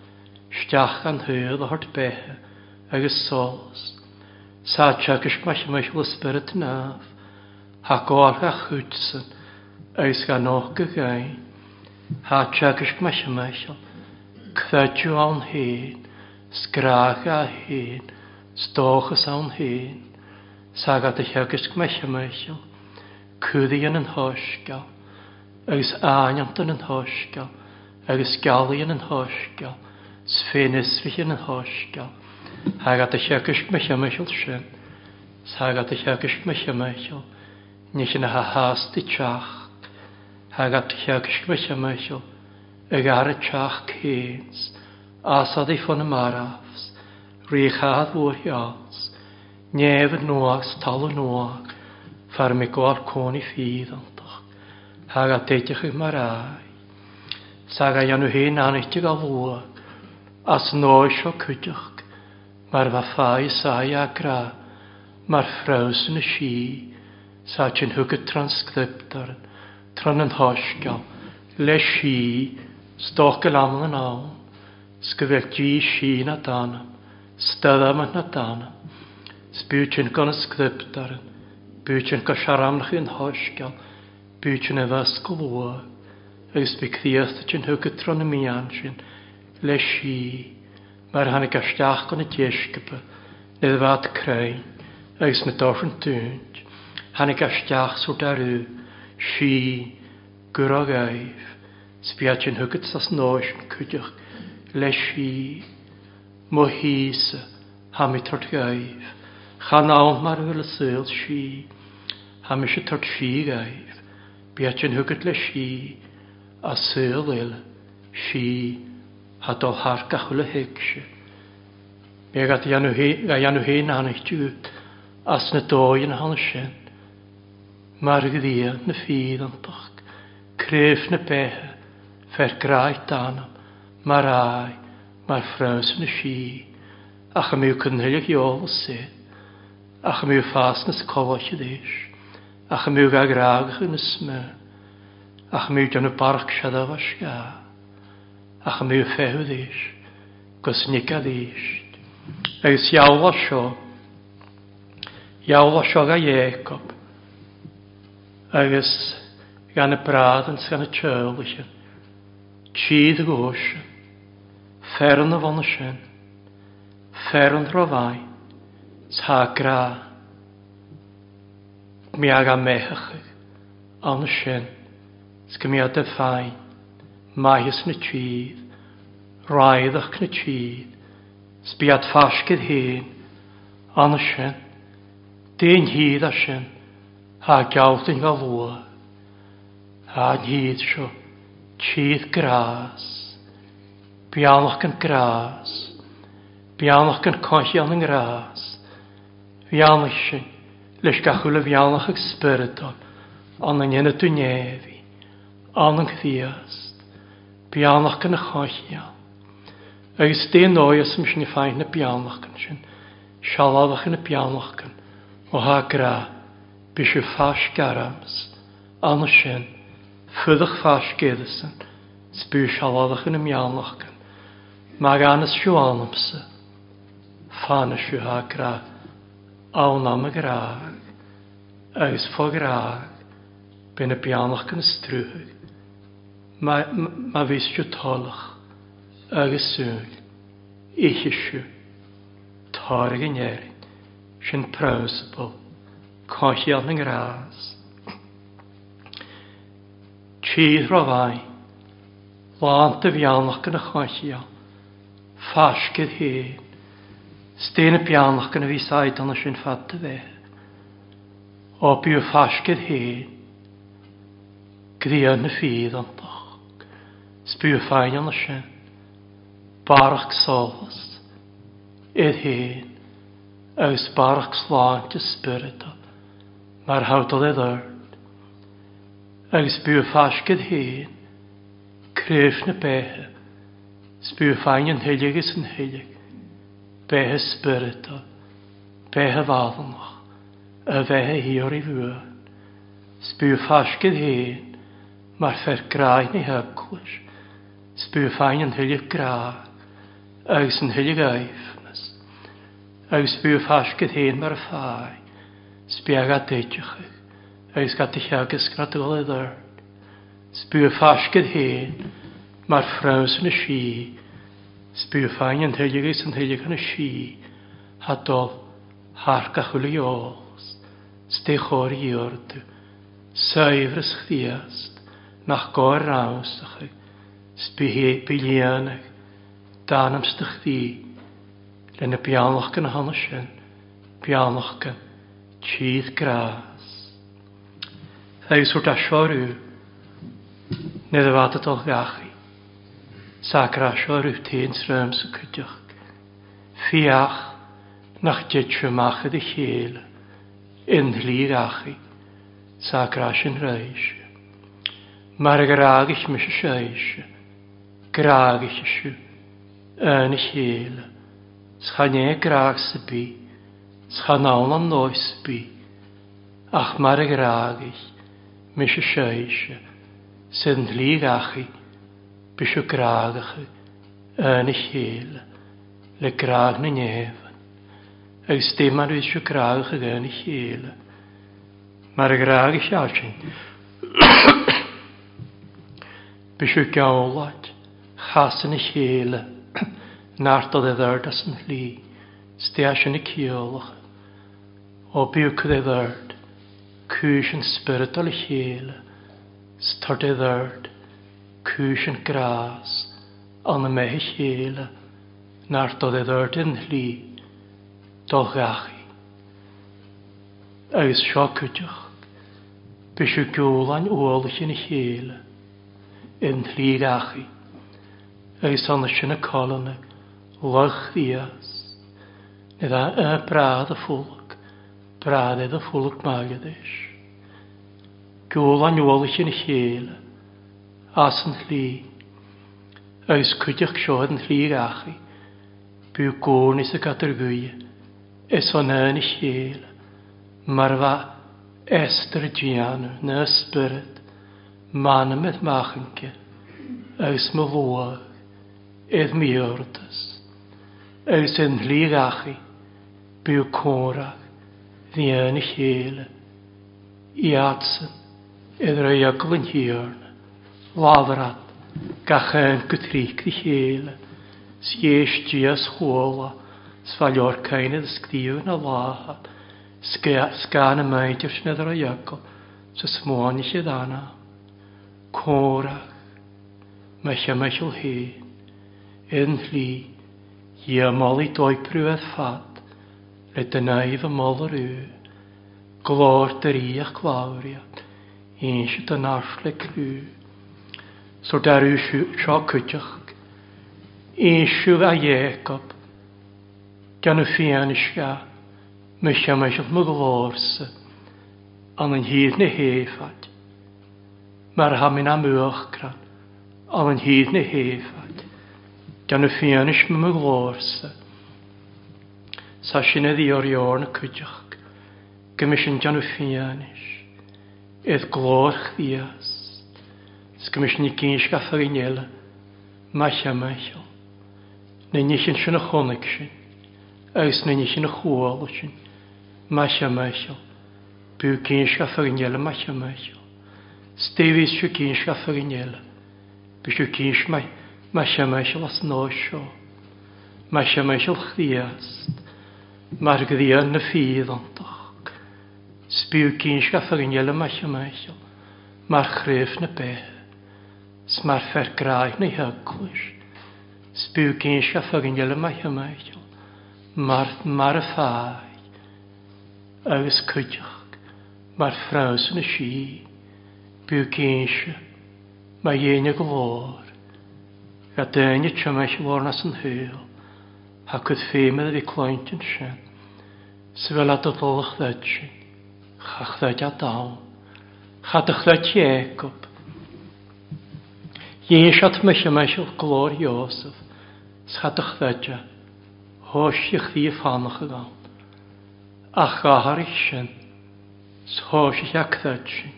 Stiach an hyl o hort behe. Agus sols. Sa chiagus mae chymaisio spyrd yn af. Ha gorch a chwtsyn oes gan óga Ha há tegus me sem meisiil, Cfeidú an hén, sgrácha a hén, stóchas an hén, sagad a tegus me sem meisiil, cwddion yn hosgael, agus aniant yn hosgael, agus galion yn hosgael, sfenis fi yn hosgael, Hagad a tegus me sem meisiil sin, sagad a tegus me sem meisiil, Nid yna ha haast i teach, Hagad tiagysgwa siamaisio. Ag ar y chach cyns. Asad ei ffon y marafs. Rhechad fwyr hias. Nef yn noas tal yn noag. Far mi gwal cwn i ffydd antach. Hagad teitach ych marai. Saga janu hyn an anittig a fwyr. As noes o cydioch, Mae'r fathau sai agra, mae'r ffraws yn y si, sa'n hwg y yn tran yn hosgal, le si, stochgal aml yn awn, sgyfel di si na danam, styddam na danam, sbwtyn gan y sgryptar, bwtyn gan siaramlach yn hosgal, bwtyn efo ysgol o, agos bu cdiaeth yn hwg y tron y mian sy'n, le si, mae'r hannig asiach gan y diesgyba, nid fad crein, agos na dorf yn dwynt, hannig asiach sŵr darw, sí gura gaif, sbiat yn hygyt sas nos yn cydioch, le sí, mo hys, ham i tort gaif, chan awn mar hyl y syl sí, ham eisiau tort sí gaif, biat yn hygyt le sí, a syl il, sí, a do har gachol y hegse. Be gat i anw hyn anach diwyd, as na doi yn hansen, mar gyddiad na ffydd antach, cref na behe, fer graith danam, mar ai, mar ffraws na si, ach am yw cynhylioch i ôl se, ach am yw ffas na scolach i ddys, ach am yw gagragach yn ysme, ach am yw dyn y barach siada fasga, ach am yw ffew ddys, gosnig a ddys, agos iawn o sio, iawn o sio ga Iacob, agus gan y brad yn sgan y tjöl eisiau. Tîd y gwrs, ferwn y fon y sien, ferwn rofai, ta gra. Mi ag am mechach an y sien, sgan mi a dy mae maes yn y rhaid raiddach yn y tîd, sbiad ffasgydd hyn, an y sien, dyn hyd a sien, a gawt yn galw, a nid sio, tîdd gras, bialach yn gras, bialach yn coesian yn gras, bialach yn, leis gachwyl y bialach yn spyrdol, ond yn yna dwnefi, ond yn gddiast, bialach yn y coesian. Agus dyn oes ym sy'n ffaith na bialach yn sy'n, sialafach yn y bialach yn, o ha gras, Bishe fas garams, an sin, fydach fas gedesen, spyr shaladach yn ymjaanlachgan, mag anas siw anamse, fana siw ha gra, awnam y graag, agus fo graag, bin y bianlachgan ma, ma fys siw tolach, agus sŵn, ich siw, targ yn cochiol yng Nghras. Tîdd rofau, lant y fianlach yn y cochiol, ffasgydd hyn, styn y bianlach yn y fisaid ond ysyn ffad y fe. O byw ffasgydd hyn, gdion y ffydd ond doch, sbwyw ffain ond ysyn, barach solfas, idd hyn, ys barach slant y spyrydol mar hawdal e ddord, agus byw ffasgyd hyn, cref na behe, sbyw ffain yn hylig ys yn hylig, behe spyrito, behe faddlnoch, y fehe hiwr i fwyn, sbyw ffasgyd hyn, mar fer graen ni hygwys, sbyw ffain yn hylig graag, agus yn hylig aifnes, agus byw ffasgyd hyn mar y ffain, spiaga teitioch agus gat i cheagus gradol i ddar. Sbio ffasgyd hen, mae'r ffraws yn y si, sbio ffain yn teilig eis yn teilig yn y si, hadol harga chwili ols, stech o'r i ordw, saif rys chdiast, nach gor raws ych, sbio bilian ych, dan am stych di, len y bianloch gan hanes yn, bianloch gan, Cheese grass. Hij is sorta shoru. Ne de wat het al gachi. Sakra shoru teensruims kutjach. Fiach nach jetje mache de cheel. In hlirachi. Sakra shen reisje. Maar graag mis scheisje. Graag is je. Een cheel. Schanje graag se bie. Sganawn o'n noesbi, ach mar y graagich, mis y seisio, sydd yn llig achu, bys y graagach yn y chyl, le graag na nefn, ag dim ar bys y graagach yn y chyl, mar y graagich alsyn. Bys y gawlad, chas yn y chyl, nart o ddeddard as yn llig, Stia sy'n y ciolach, o byw ei ddyrd, cwys yn spiritual hiel, start ei ddyrd, cwys yn gras, ond y mehe chyl, na'r dod ei ddyrd yn hli, dol gachu. Agus sio cydwch, bys yw i chyn yn chyl, yn hli gachu. Agus ond y sy'n y colon, lych ddias, nid a y brad y ffwlwch brad a fwlwg magadys. Gwyl a'n ywol eich yn lleil, as yn lli, aws cwydych sioed yn lli gachu, byw gwn is y gadr gwy, es o'n yn eich lleil, marfa estr dian, na ysbryd, man ymwyd machanke, aws my fwag, edd mi ordys, aws yn lli gachu, byw cwrach, fian y chéle. I atsan, edra i aglan hiarn, lavrat, gachan gytrig di chéle, siesh dias chwola, sfalior cain edrych sgdiw na lahad, sgan y maidir sy'n edra i agl, sy'n smwan i sydd anna. Cora, mecha mechel hyn, yn hli, i amol i doi prwedd ffad, Re dyna i fy mol yr yw, glor dyr i a'ch glawriad, un sy'n dyn arsle crw. So dar yw sio cwtioch, un sy'n a Iacob, gan y ffian ysga, mysio mysio my glorsa, an yn hyd na hefad. Mae'r hamin am ychgran, an yn hyd na hefad, gan y ffian ysga my glorsa, sa sinna dí orheorna chuideach, gomis sin deanú fianis, iad glóch días, gomis ní cíis gafa gnéile, maicha maicha, na ní sin sinna chonig sin, agus na ní sinna chuála sin, maicha maicha, bú cíis gafa gnéile maicha maicha, stéhís siú cíis gafa gnéile, bu siú cíis mai, maicha maicha las nó seo, maicha maicha chríast, Mae'r gyddi yn y ffydd ondach. Sbiw gyn siaffag yn iel yma lle mae'r Mae'r chryf na be. Sma'r fer graig na hyglwys. Sbiw gyn siaffag yn iel yma lle mae'r Mae'r y ffai. Agus cydioch. Mae'r ffraws yn y si. Byw gyn si. Mae un y glor. A dyn i yn hyl hachyd ffeimedd fi cloent yn sian. Sfel a dodolach ddod sian. Chach ddod a dawn. Chadach ddod Jacob. Iesat mys yma sy'n glor Iosef. Schadach ddod a. Hosiach ddi ffanach y gawn. Ach ahar ich sian. Shosiach ac ddod sian.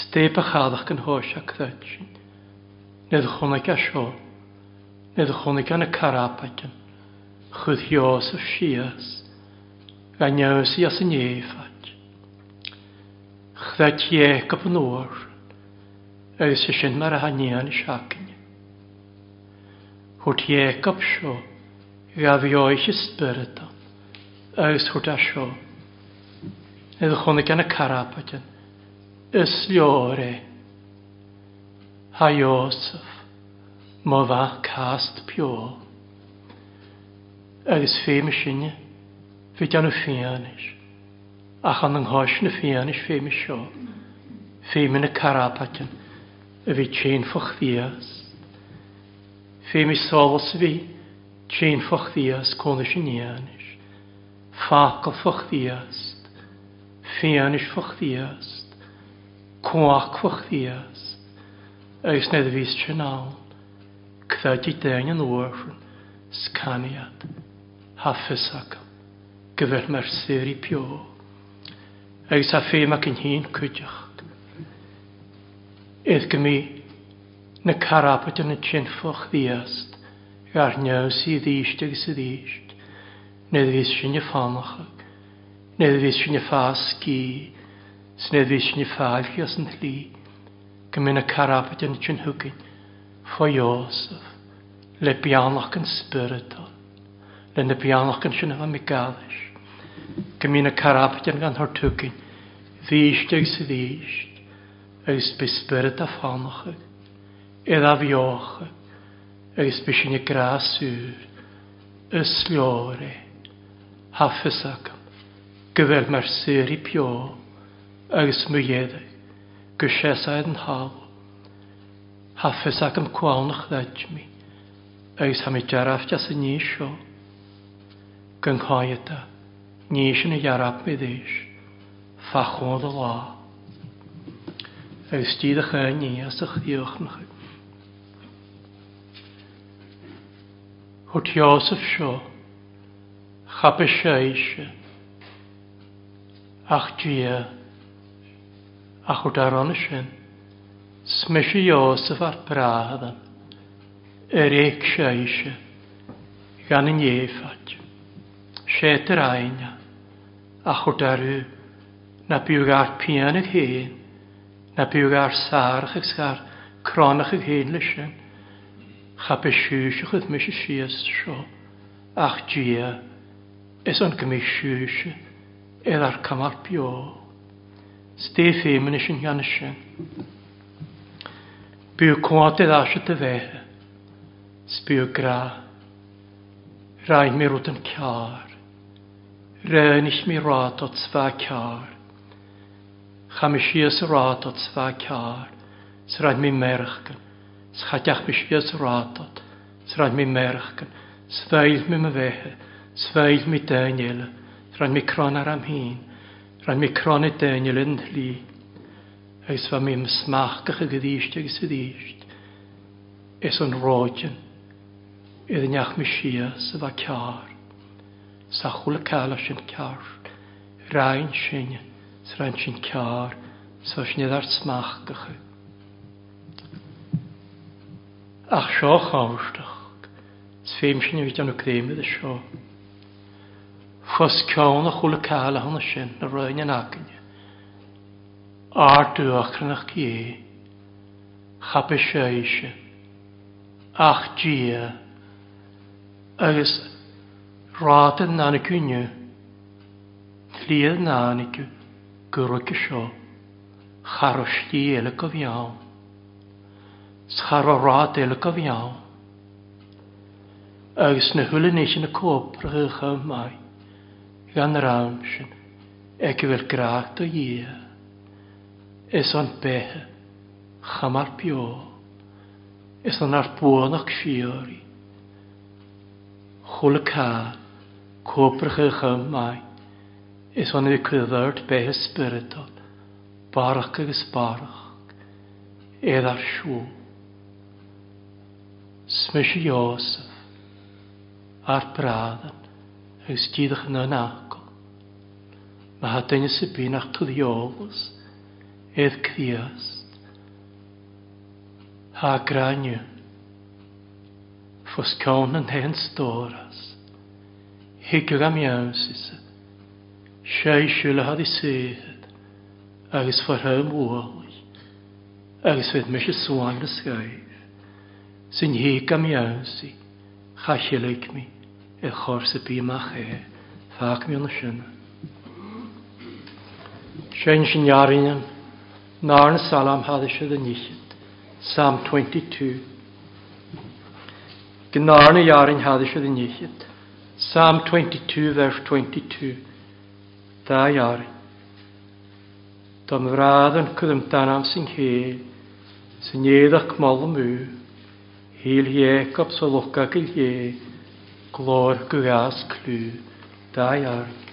Stebach adach yn hosiach ddod sian. Nid chwnach a nid chunig yn y carapagan, chwyd hios o sias, a news i as yn efad. Chda tiec op yn o'r, a ys y sy'n mar a hanian i siacyn. Hwt tiec op sio, gaf i oes i spyrdan, a ys hwt a sio. Nid chunig yn y carapagan, ys liore, ha Iosef má bha cast peo. Agus féime sinne fi anú féanis. Achan an háis na féanis féime seo. Féime na carapatan a bhí tsin foch vías. Féimi sálas bhí tsin foch vías cóna sinéanis. Fácal foch víast. Féanis foch víast. Cóach foch víast. Agus ned a vís tsinál. Cfedi deng yn wrth scaniad, haffysag, gyfer mae'r syr i pio. Agus a ffeim ac yn hun cwydioch. Edd gymi na carapod yn y tsinffoch ddiast, ga'r news i ddysd agus i ddysd, neu ddys sy'n y ffamachag, neu ddys sy'n y ffas gi, snedd ddys sy'n y ffafg as yn lli, gymi na carapod yn y tsinhwgyn, for Joseph, le bianach yn spiritual, le na bianach yn sy'n am i gadis. Gymun y carabod yn gan hortwgyn, ddysg ag sydd ddysg, agos by spirit a ffamach ag, edda fioch ag, agos by sy'n i gras ŵr, ysliore, haffes ag, gyfer mae'r syr i pio, agos mwyedig, gysesau yn hawr hafus ac am cwalnach mi. Eis ham i jaraf jas y ni sio. Gynghoed yda, ni sy'n y jaraf mi ddys. Fachwod y la. Eis di ddech e ni as ych ddiwch na chi. Hwt Iosef sio, chap eisiau eisiau. Ach dia, ach hwt ar y sy'n. Smysi Iosef ar brahad an, yr er eich seisio, gan yn ieffad, seter aina, a chwrdaru, na byw ar pian ag hen, na byw ar sarach ag sgar, cronach ag hen lysyn, cha besiwsio chyd mysi sias sio, ach gia, es o'n gymisiwsio, edd ar cymal bio. Stef eimyn eisiau gan eisiau. Byw cwantedd asio dy fe. Sbyw gra. Rhaid mi rwyd yn car. ich mi rad o tzfa car. Chamisias rad o tzfa car. Sraid mi merchgan. Schadeach mi sias rad o. Sraid mi merchgan. Sfeil mi me fehe. Sfeil mi Daniel. Rhaid mi cron ar am hun. Rhaid mi cron i Daniel yn hlyd agus bha mí smachcacha go dhíiste agus dhíist. Is an ráidin iad an neach me sia sa bha cear, sa chula ceala sin cear, rain sin sa rain sin cear, sa snéad ar smachcacha. Ach seo cháisteach, s féim sin bhí an gréimiid a seo. Fos ceánna chula ceala honna sin na roiin an agan. Ardwch yn eich gi, chap e eisiau ach gia, agos rád yn nani gynnyw, tlid yn nani gynnyw, gyrwyd gysio, charo sli el y gofiaw, scharo rád el y gofiaw, agos na hwyl yn eisiau na cwb rhywch o mai, gan yr amsyn, ac yw'r graag do ie. Is an bethe chamar pio. Is an ar buonach fiori. Chwle ca, cwbrach eich am mai. Is an i cyddard bethe spiritol. Barach ag ysbarach. Edd ar siw. Smys i Iosef. Ar bradan. Ys dydych yn anacol. Mae hadain y sybyn ac tydd i Edd Criast. Ha graniu. Fos cawn yn hen storas. Higr am iawnsis. Siau siwl had i sedd. Agus farhau mwoli. Agus fedd mysio swan y sgaif. Sy'n hig am iawnsi. Chasilig mi. E chors y bîm a che. Fag mi o'n y sinna. sy'n iarin Narn Salam Hadisha the Nishit, Psalm 22. Gnarn Yarin Hadisha the Nishit, Psalm 22, verse 22. Da Yarin. Dom vraden kudum tanam sin heel, sin yedak malum u, heel Jacob so lokka glor gugas klu, da Yarin.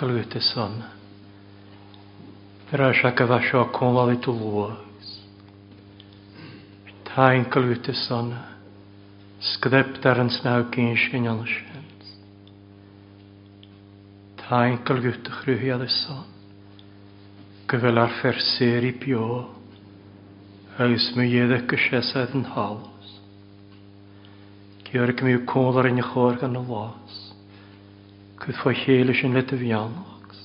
kalvytesan. Perashakavasha konvalituvuos. Tain kalvytesan. Skdeptarens naukinsinjanskens. Tain kalvytechryhjadesan. Kvelar ferseri pjo. Eismyjedekkeseseden halos. Kjörk mjuk kolar in i skörgan och las. Fydd fo chéile sin lit a bhí anachs.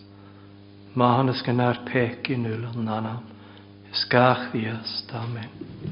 Máhannas gan ar peici nula nanam. Is gach ddias, amen.